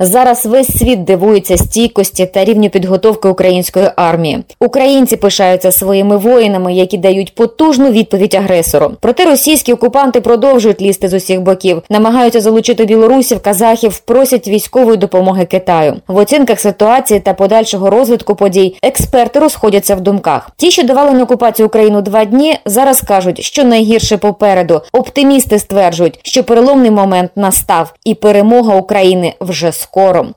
Зараз весь світ дивується стійкості та рівню підготовки української армії. Українці пишаються своїми воїнами, які дають потужну відповідь агресору. Проте російські окупанти продовжують лізти з усіх боків, намагаються залучити білорусів, казахів, просять військової допомоги Китаю. В оцінках ситуації та подальшого розвитку подій експерти розходяться в думках. Ті, що давали на окупацію Україну два дні, зараз кажуть, що найгірше попереду. Оптимісти стверджують, що переломний момент настав, і перемога України вже скоро.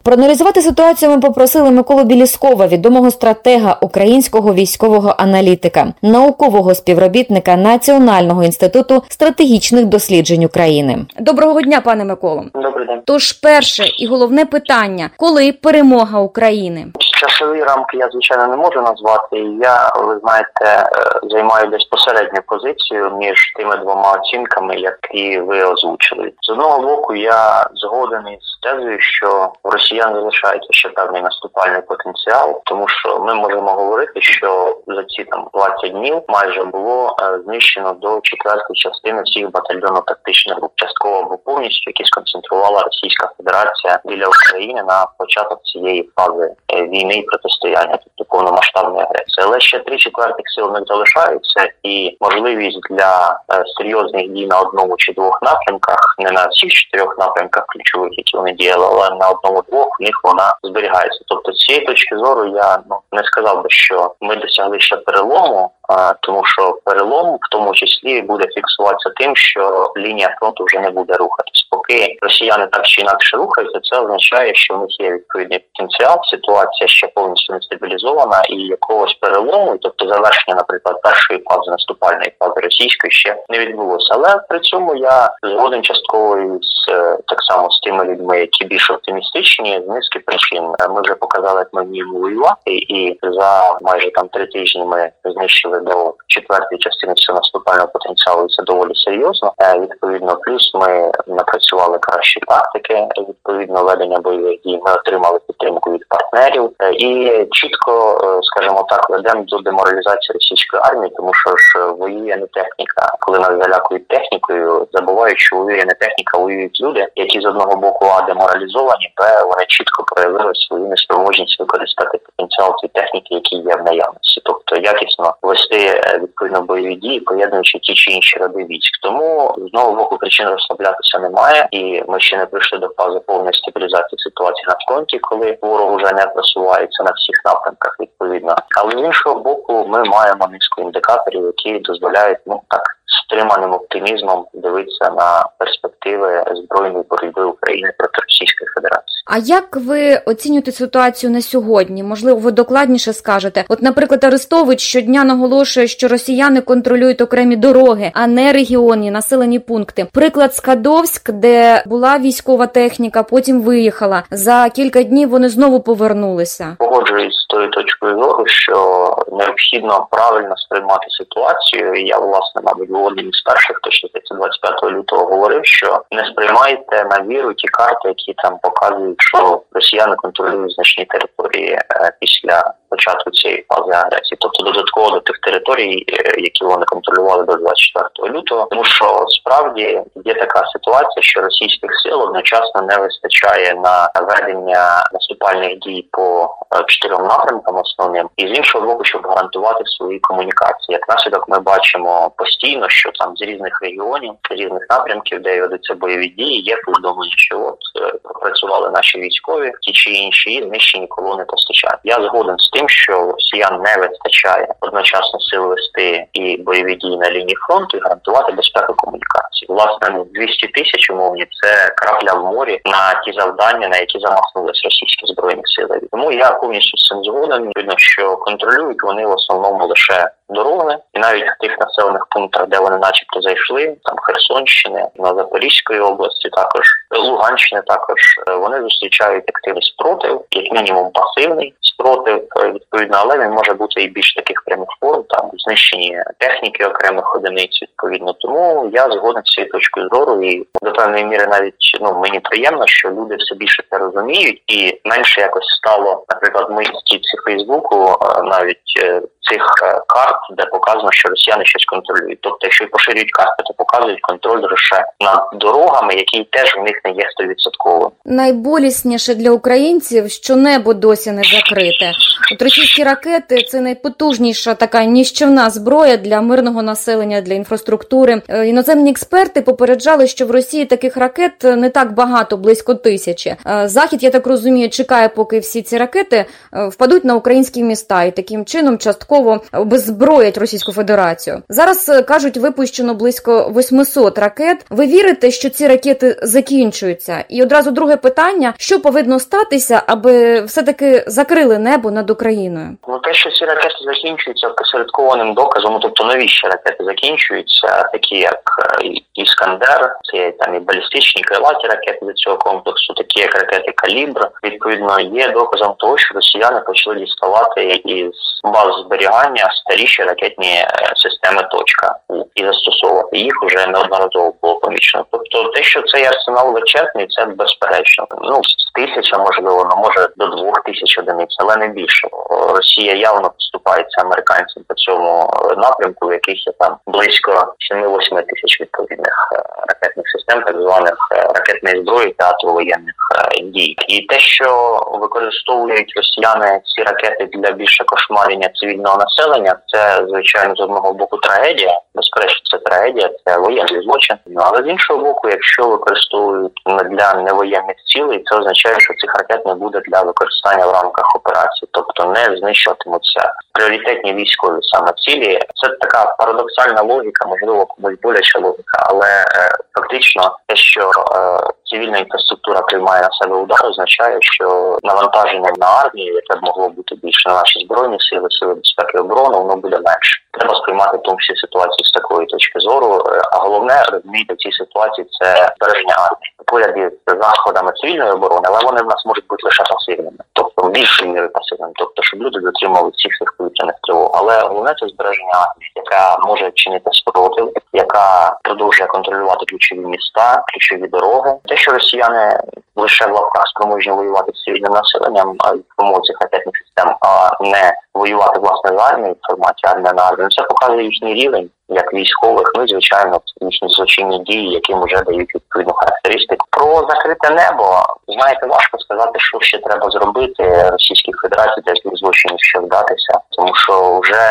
Проаналізувати ситуацію ми попросили Миколу Біліскова, відомого стратега українського військового аналітика, наукового співробітника Національного інституту стратегічних досліджень України. Доброго дня, пане Миколо. Добрий день. Тож перше і головне питання: коли перемога України? Часові рамки я звичайно не можу назвати. Я ви знаєте е, займаю безпосередню позицію між тими двома оцінками, які ви озвучили. З одного боку, я згоден із тезою, що у росіян залишається ще певний наступальний потенціал, тому що ми можемо говорити, що за ці там 20 днів майже було е, знищено до четвертої частини всіх батальйонно-тактичних груп, частково або повністю, які сконцентрувала Російська Федерація біля України на початок цієї фази е, війни і протистояння, тобто повномасштабної агресії. Але ще три четвертих сил них залишаються, і можливість для е, серйозних дій на одному чи двох напрямках, не на всіх чотирьох напрямках ключових, які вони діяли, але на одному-двох в них вона зберігається. Тобто, з цієї точки зору я ну не сказав би, що ми досягли ще перелому, тому що перелом в тому числі буде фіксуватися тим, що лінія фронту вже не буде рухатись. Поки росіяни так чи інакше рухаються, це означає, що в них є відповідний потенціал. Ситуація ще повністю не стабілізована і якогось перелому, тобто завершення, наприклад, першої фази наступальної фази російської ще не відбулося. Але при цьому я згоден частково з е, так само з тими людьми, які більш оптимістичні, з низки причин ми вже показали, як ми вміємо воювати, і за майже там три тижні ми знищили до четвертої частини всього наступального потенціалу. Це доволі серйозно. Е, Відповідно, плюс ми напрацювали кращі тактики. Відповідно, ведення бойових дій. Ми отримали підтримку від партнерів Е, і чітко, е, скажімо так, ведемо до деморалізації російської армії, тому що ж воює не техніка. Коли нас залякують технікою, забувають, що воює не техніка, воюють люди, які з одного боку а деморалізовані, б вони чітко проявили свою неспроможність використати потенціал цієї техніки, які є в наявності, тобто якісно вести відповідно бойові дії, поєднуючи ті чи інші роди військ. Тому з одного боку причин розслаблятися немає, і ми ще не прийшли до фази повної стабілізації ситуації на фронті, коли ворог уже не просувається на всіх напрямках відповідно. Але з іншого боку, ми маємо низку індикаторів, які дозволяють ну так стриманим оптимізмом дивитися на перспективи збройної боротьби України проти Російської Федерації. А як ви оцінюєте ситуацію на сьогодні? Можливо, ви докладніше скажете? От, наприклад, Арестович щодня наголошує, що росіяни контролюють окремі дороги, а не регіонні населені пункти. Приклад Скадовськ, де була військова техніка, потім виїхала. За кілька днів вони знову повернулися. Погоджуюсь тою точкою зору, що необхідно правильно сприймати ситуацію. І Я власне, мабуть, був одним із перших, хто ще 25 лютого говорив, що не сприймайте на віру ті карти, які там показують, що росіяни контролюють значні території е, після початку цієї фази агресії, тобто додатково до тих територій, е, які вони контролювали до 24 лютого, тому що справді є така ситуація, що російських сил одночасно не вистачає на ведення наступальних дій по е, чотирьом напрямкам основним, і з іншого боку, щоб гарантувати свої комунікації. Як наслідок, ми бачимо постійно, що там з різних регіонів, з різних напрямків, де ведуться бойові дії, є повідомлення, що от е, пропрацювали наші військові, ті чи інші і знищені колони постачання. Я згоден з тим, що росіян не вистачає одночасно сил вести і бойові дії на лінії фронту і гарантувати безпеку комунікації. Власне, ну 200 тисяч умовні це крапля в морі на ті завдання, на які замахнулись російські збройні сили. Тому я повністю з цим згоден. Видно, що контролюють вони в основному лише дороги, і навіть в тих населених пунктах, де вони, начебто, зайшли, там Херсонщини, на Запорізької області, також Луганщини, також е, вони зустрічають активний спротив, як мінімум пасивний спротив, е, відповідно, але він може бути і більш таких прямих форм, там знищені техніки окремих одиниць. Відповідно, тому я згоден з цією точкою зору, і до певної міри навіть ну мені приємно, що люди все більше це розуміють, і менше якось стало, наприклад, моїй стільці Фейсбуку навіть цих карт де показано, що росіяни щось контролюють. Тобто, якщо поширюють карти, то показують контроль лише над дорогами, який теж в них не є стовідсотковим. Найболісніше для українців, що небо досі не закрите. От російські ракети це найпотужніша така ніщівна зброя для мирного населення, для інфраструктури. Е, Іноземні експерти попереджали, що в Росії таких ракет не так багато, близько тисячі. Е, Захід, я так розумію, чекає, поки всі ці ракети е, впадуть на українські міста і таким чином частково обеззброять Російську Федерацію. Зараз кажуть, випущено близько 800 ракет. Ви вірите, що ці ракети закінчуються? І одразу друге питання: що повинно статися, аби все таки закрили небо над Україною? Ну те, що ці ракети закінчуються посередкованим доказом, ну, тобто новіші ракети закінчуються, такі як е, Іскандер, це там і балістичні крилаті ракети до цього комплексу, такі як ракети Калібр. Відповідно, є доказом того, що росіяни почали діставати із баз зберігання старіші ракетні е, системи точка і застосовувати їх уже неодноразово було помічено. Тобто, те, що цей арсенал величезний, це безперечно. Ну тисяча можливо, ну може до двох тисяч одиниць, але не більше. Росія явно поступається американцям по цьому е, напрямку, в яких є там близько 7-8 тисяч відповідних е, ракетних систем, так званих е, ракетної зброї театру воєнних дій. І те, що використовують росіяни ці ракети для більше кошмарення цивільного населення, це звичайно з одного боку трагедія. Безперечно, це трагедія, це воєнний злочин. Ну але з іншого боку, якщо використовують для невоєнних цілей, це означає, що цих ракет не буде для використання в рамках операції, тобто не знищуватимуться пріоритетні військові саме цілі. Це така парадоксальна логіка, можливо, комусь боляча логіка, але е, фактично те, що е, цивільна інфраструктура приймає на себе удар, означає, що навантаження на армію, яке б могло бути більше на наші збройні сили, сили безпеки оборони, воно буде менше. Треба сприймати в тому числі ситуацію з такої точки зору. Е, А головне розуміти в цій ситуації це збереження армії поряд із заходами цивільної оборони, але вони в нас можуть бути лише пасивними, тобто більшою мірою пасивними, тобто щоб люди дотримали всіх цих повітряних тривог. Але головне це збереження армії, яка може чинити спротив, яка продовжує контролювати ключові міста, ключові дороги. Те, що росіяни лише в лапках спроможні воювати з цивільним населенням а допомогою цих ракетних систем, а не воювати власне з армією в форматі армія на армію. Це показує їхній рівень як військових, ну і звичайно їхні злочинні дії, яким вже дають відповідну характеристику. Про закрите небо знаєте, важко сказати, що ще треба зробити Російській Федерації для таких злочинів ще вдатися, тому що вже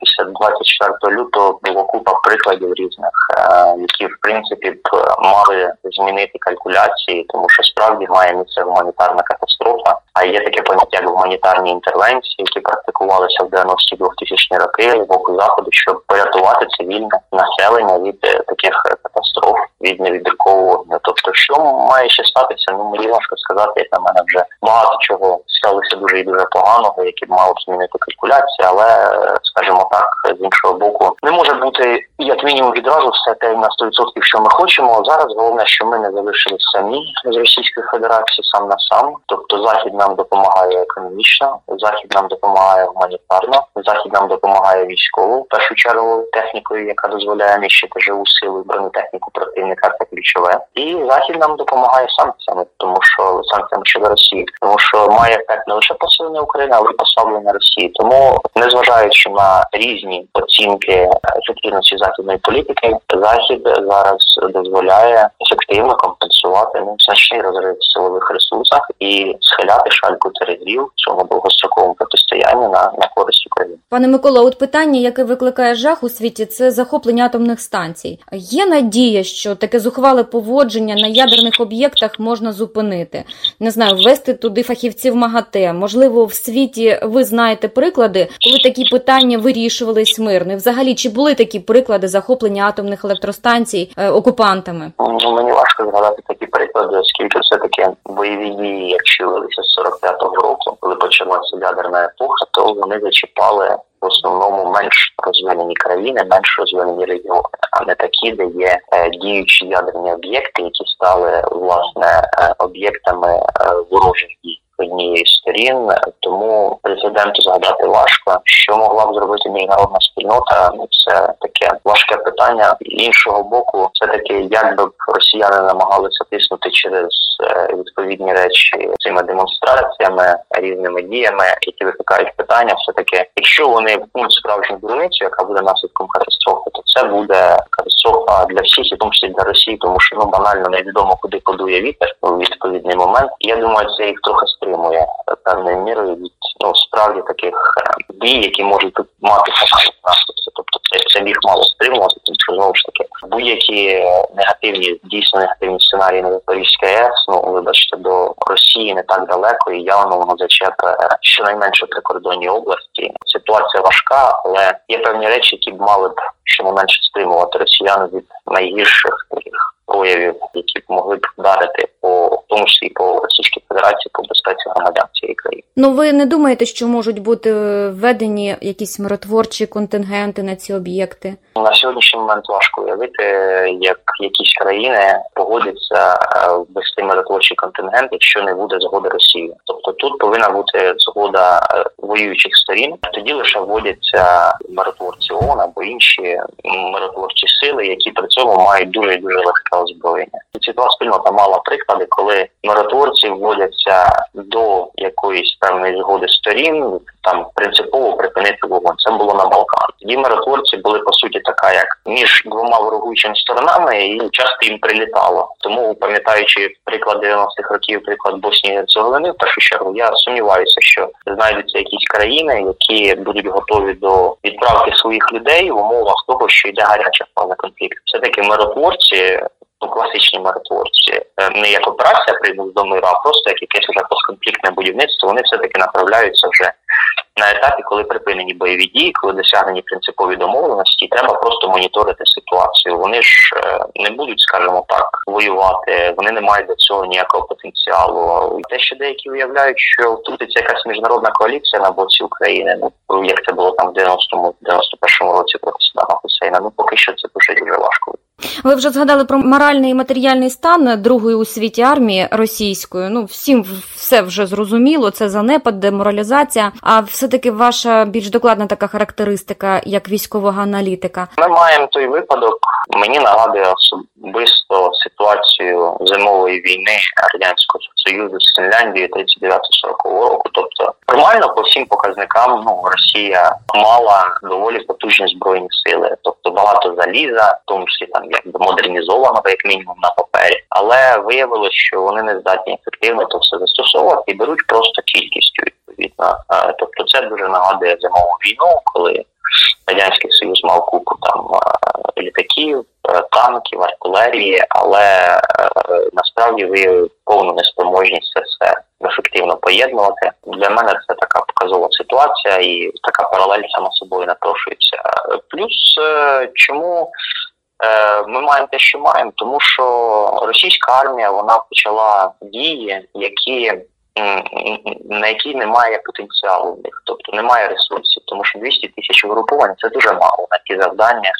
після 24 лютого було купа прикладів різних, е, які в принципі б мали змінити калькуляції, тому що справді має місце гуманітарна катастрофа. А є таке поняття як гуманітарні інтервенції, які практикувалися в 90-ті 2000 роки з боку заходу, щоб порятувати цивільне населення від е, таких е, катастроф, від вогню. Тобто, що має ще статися? Ну мені важко сказати, як на мене вже багато чого сталося дуже і дуже поганого, які б мали б змінити калькуляції, але скажімо так, з іншого боку, не може бути як мінімум відразу все те на 100%, що ми хочемо. Зараз головне, що ми не залишились самі з Російської Федерації сам на сам. Тобто захід нам допомагає економічно, захід нам допомагає гуманітарно, захід нам допомагає військово в першу чергу технікою, яка дозволяє нищити живу силу і бронетехніку противника. Це ключове, і захід нам допомагає санкціями, тому що санкціями щодо Росії, тому що має ефект не лише посилення України, але й послаблення Росії. Тому, незважаючи на різні оцінки ефективності західної політики, захід зараз дозволяє ефективно компенсувати ну, значний розрив силових ресурсах і схиляти шальку терезів в цьому довгостроковому протистоянні на, на користь України. Пане Микола, от питання, яке викликає жах у світі, це захоплення атомних станцій. Є надія, що таке зухвале поводження на ядерних об'єктах можна зупинити. Не знаю, ввести туди фахівців МАГАТЕ. Можливо, в світі ви знаєте приклади, коли такі питання вирішувались мирно. І Взагалі, чи були такі приклади захоплення атомних електростанцій е, окупантами? Ну мені важко згадати такі приклади, оскільки все таки бойові дії, якщо велися з 45-го року, коли почалася ядерна епоха, то вони зачіпали в основному менш розвинені країни, менш розвинені регіони, а не такі, де є е, діючі ядерні об'єкти, які стали власне е, об'єктами е, ворожих дій. Однієї сторін, тому президенту згадати важко, що могла б зробити міжнародна спільнота. Ну це таке важке питання. Іншого боку, все таки, як би росіяни намагалися тиснути через е, відповідні речі цими демонстраціями, різними діями, які викликають питання, все таки, якщо вони вкнуть справжню дурницю, яка буде наслідком катастрофи, то це буде катастрофа для всіх, і тому числі для Росії, тому що ну банально невідомо куди подує вітер у відповідний момент. Я думаю, це їх трохи стримує певною мірою від ну справді таких е, дій, які можуть мати наслідки. Тобто це, їх мало стримувати, тому що знову ж таки будь-які негативні, дійсно негативні сценарії на Запорізькій АЕС, ну вибачте, до Росії не так далеко і явно воно зачепе щонайменше прикордонній області. Ситуація важка, але є певні речі, які б мали б щонайменше стримувати росіян від найгірших таких проявів, які б могли б вдарити по тому числі по Російській Федерації по безпеці громадян цієї країни. Ну ви не думаєте, що можуть бути введені якісь миротворчі контингенти на ці об'єкти? На сьогоднішній момент важко уявити, як якісь країни погодяться е, ввести миротворчі контингенти, якщо не буде згоди Росії. Тобто тут повинна бути згода е, воюючих сторін. Тоді лише вводяться миротворці ООН або інші миротворчі сили, які при цьому мають дуже дуже легке озброєння. Світова спільнота мала приклади, коли миротворці вводяться до якоїсь певної згоди сторін, там принципово припинити вогонь. Це було на Балкан. Тоді миротворці були по суті така, як між двома ворогуючими сторонами, і часто їм прилітало. Тому пам'ятаючи приклад 90-х років, приклад Боснії і Герцеговини, в першу чергу я сумніваюся, що знайдуться якісь країни, які будуть готові до відправки своїх людей в умовах того, що йде гаряча фаза конфлікту. Все таки миротворці ну, класичні миротворці, е, не як операція примус до миру, а просто як якесь вже постконфліктне будівництво, вони все-таки направляються вже на етапі, коли припинені бойові дії, коли досягнені принципові домовленості, і треба просто моніторити ситуацію. Вони ж е, не будуть, скажімо так, воювати. Вони не мають до цього ніякого потенціалу. І те, що деякі уявляють, що втрутиться якась міжнародна коаліція на боці України, ну як це було там в 90-му, 91-му році проти Саддама Хусейна, ну поки що це дуже дуже важко. Ви вже згадали про моральний і матеріальний стан другої у світі армії російської. Ну всім все вже зрозуміло. Це занепад, деморалізація. А все таки ваша більш докладна така характеристика як військового аналітика. Ми маємо той випадок. Мені нагадує особисто ситуацію зимової війни радянського союзу з Фінляндією 39-40 року. Тобто формально по всім показникам ну Росія мала доволі потужні збройні сили, тобто багато заліза, в тому числі там якби модернізованого, як мінімум на папері, але виявилось, що вони не здатні ефективно то все застосовувати і беруть просто кількістю відповідно. Тобто, це дуже нагадує зимову війну, коли радянський союз мав купу там літаків, танків, артилерії, але насправді виявив повну неспроможність це все ефективно поєднувати. Для мене це така показова ситуація, і така паралель сама собою напрошується. Плюс чому ми маємо те, що маємо, тому що російська армія вона почала дії, які на які немає потенціалу в них, тобто немає ресурсів, тому що 200 тисяч угрупувань це дуже мало на ті завдання,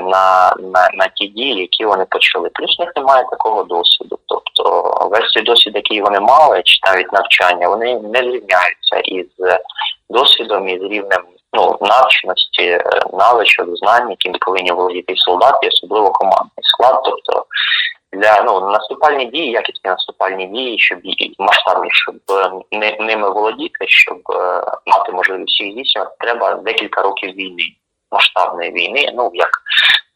на на, на ті дії, які вони почали. Плюс в них немає такого досвіду. Тобто весь цей досвід, який вони мали, чи навіть навчання, вони не зрівняються із досвідом і з рівнем ну, навченості, навичок, знань, яким повинні володіти солдати, особливо командний склад. Тобто для ну наступальні дії, якісні наступальні дії, щоб масштабні, щоб не, ними володіти, щоб е, мати можливість їх здійснювати, треба декілька років війни, масштабної війни. Ну як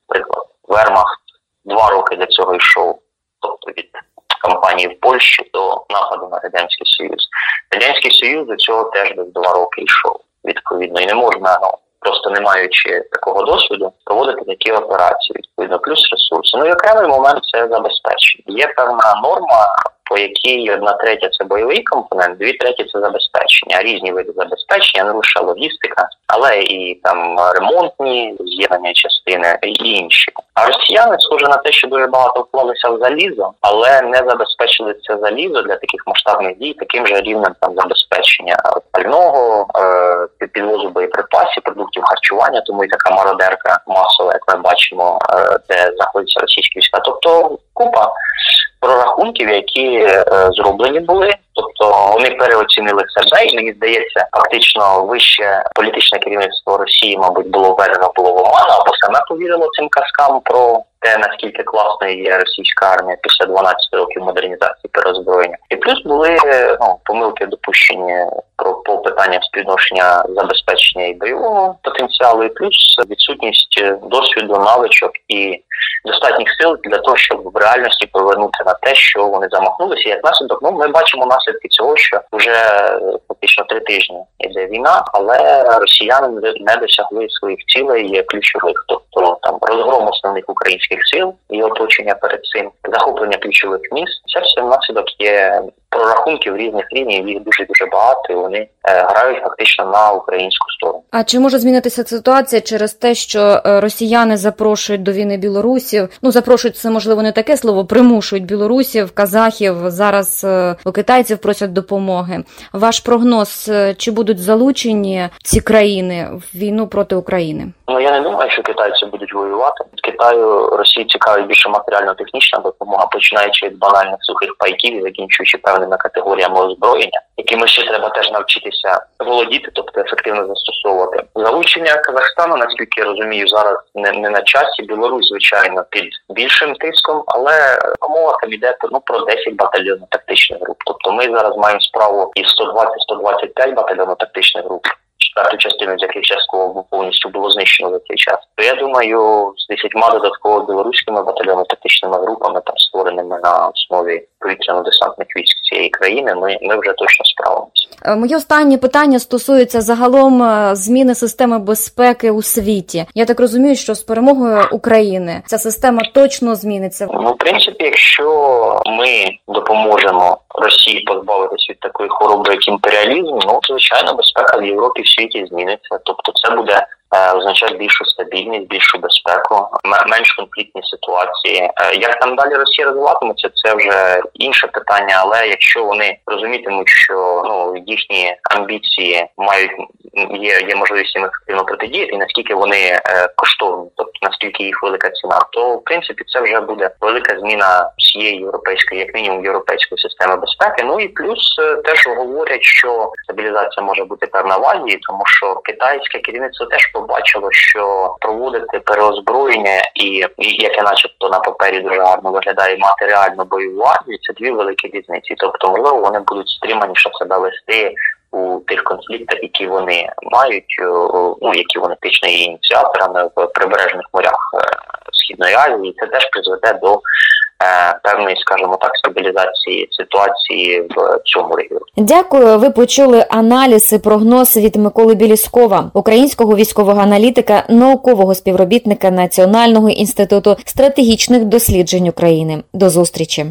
приклад, Вермахт два роки для цього йшов, тобто від кампанії в Польщі до нападу на радянський союз. Радянський союз до цього теж десь два роки йшов відповідно, і не можна ну просто не маючи такого досвіду, проводити такі операції, відповідно, плюс ресурси. Ну і окремий момент це забезпечення. Є певна норма, по якій одна третя це бойовий компонент, дві треті це забезпечення, різні види забезпечення, лише логістика, але і там ремонтні з'єднання частини і інші. А росіяни схоже на те, що дуже багато вклалися в залізо, але не забезпечили це залізо для таких масштабних дій, таким же рівнем там забезпечення пального, е, підвозу боєприпасів, продуктів харчування, тому і така мародерка масова, як ми бачимо, е, де знаходяться російські війська. Тобто прорахунків, які е, зроблені були. Тобто вони переоцінили себе, і мені здається, фактично вище політичне керівництво Росії, мабуть, було введено було в оману, або саме повірило цим казкам про те, наскільки класною є російська армія після 12 років модернізації переозброєння. І плюс були ну помилки допущені про по питанням співношення забезпечення і бойового потенціалу, і плюс відсутність досвіду, навичок і достатніх сил для того, щоб в реальності повернути на те, що вони замахнулися. Як наслідок, ну ми бачимо наслідки цього, що вже фактично три тижні йде війна, але росіяни не досягли своїх цілей ключових, тобто там розгром основних українських сил і оточення перед цим захоплення ключових міст. Це все внаслідок є прорахунків різних рівнів. Їх дуже дуже багато. і Вони е, грають фактично на українську сторону. А чи може змінитися ситуація через те, що е, росіяни запрошують до війни білорусів? Ну запрошують це можливо не таке слово, примушують білорусів, казахів зараз е, у китайців просять допомоги. Ваш прогноз чи будуть залучені ці країни в війну проти України? Ну я не думаю, що китайці будуть воювати. Китаю Росії цікавить більше матеріально-технічна допомога, починаючи від банальних сухих пайків і закінчуючи певними категоріями озброєння, якими ще треба теж навчитися володіти, тобто ефективно застосовувати. Залучення Казахстану, наскільки я розумію, зараз не, не на часі. Білорусь, звичайно, під більшим тиском, але мова там йде ну про 10 батальйонів тактичних груп. Тобто ми зараз маємо справу із 120-125 батальйонів тактичних груп четверту частину з яких частково було знищено за цей час. То я думаю, з десятьма додатково білоруськими батальйонами тактичними групами, там створеними на основі повітряно-десантних військ цієї країни, ми, ми вже точно справимося. Е, моє останнє питання стосується загалом е, зміни системи безпеки у світі. Я так розумію, що з перемогою України ця система точно зміниться. Ну, в принципі, якщо ми допоможемо Росії позбавитись від такої хвороби, як імперіалізм, ну звичайно, безпека в Європі в світі зміниться. Тобто, це буде означає більшу стабільність, більшу безпеку, менш конфліктні ситуації. Е, як там далі Росія розвиватиметься, це вже інше питання. Але якщо вони розумітимуть, що ну їхні амбіції мають є є можливість їм ефективно протидіяти, і наскільки вони е, коштовні, тобто наскільки їх велика ціна, то в принципі це вже буде велика зміна всієї європейської, як мінімум європейської системи безпеки. Ну і плюс е, теж говорять, що стабілізація може бути певна в Азії, тому що китайське керівництво теж побачило, що проводити переозброєння і, і яке, начебто, на папері дуже гарно виглядає мати реальну бойову армію, це дві великі різниці. Тобто, можливо, вони будуть стриманіше себе вести у тих конфліктах, які вони мають, е, ну які вони фактично є ініціаторами в прибережних морях е, східної Азії, це теж призведе до певної, скажімо так, стабілізації ситуації в цьому регіоні. Дякую. Ви почули аналіз і прогноз від Миколи Біліскова, українського військового аналітика, наукового співробітника Національного інституту стратегічних досліджень України. До зустрічі.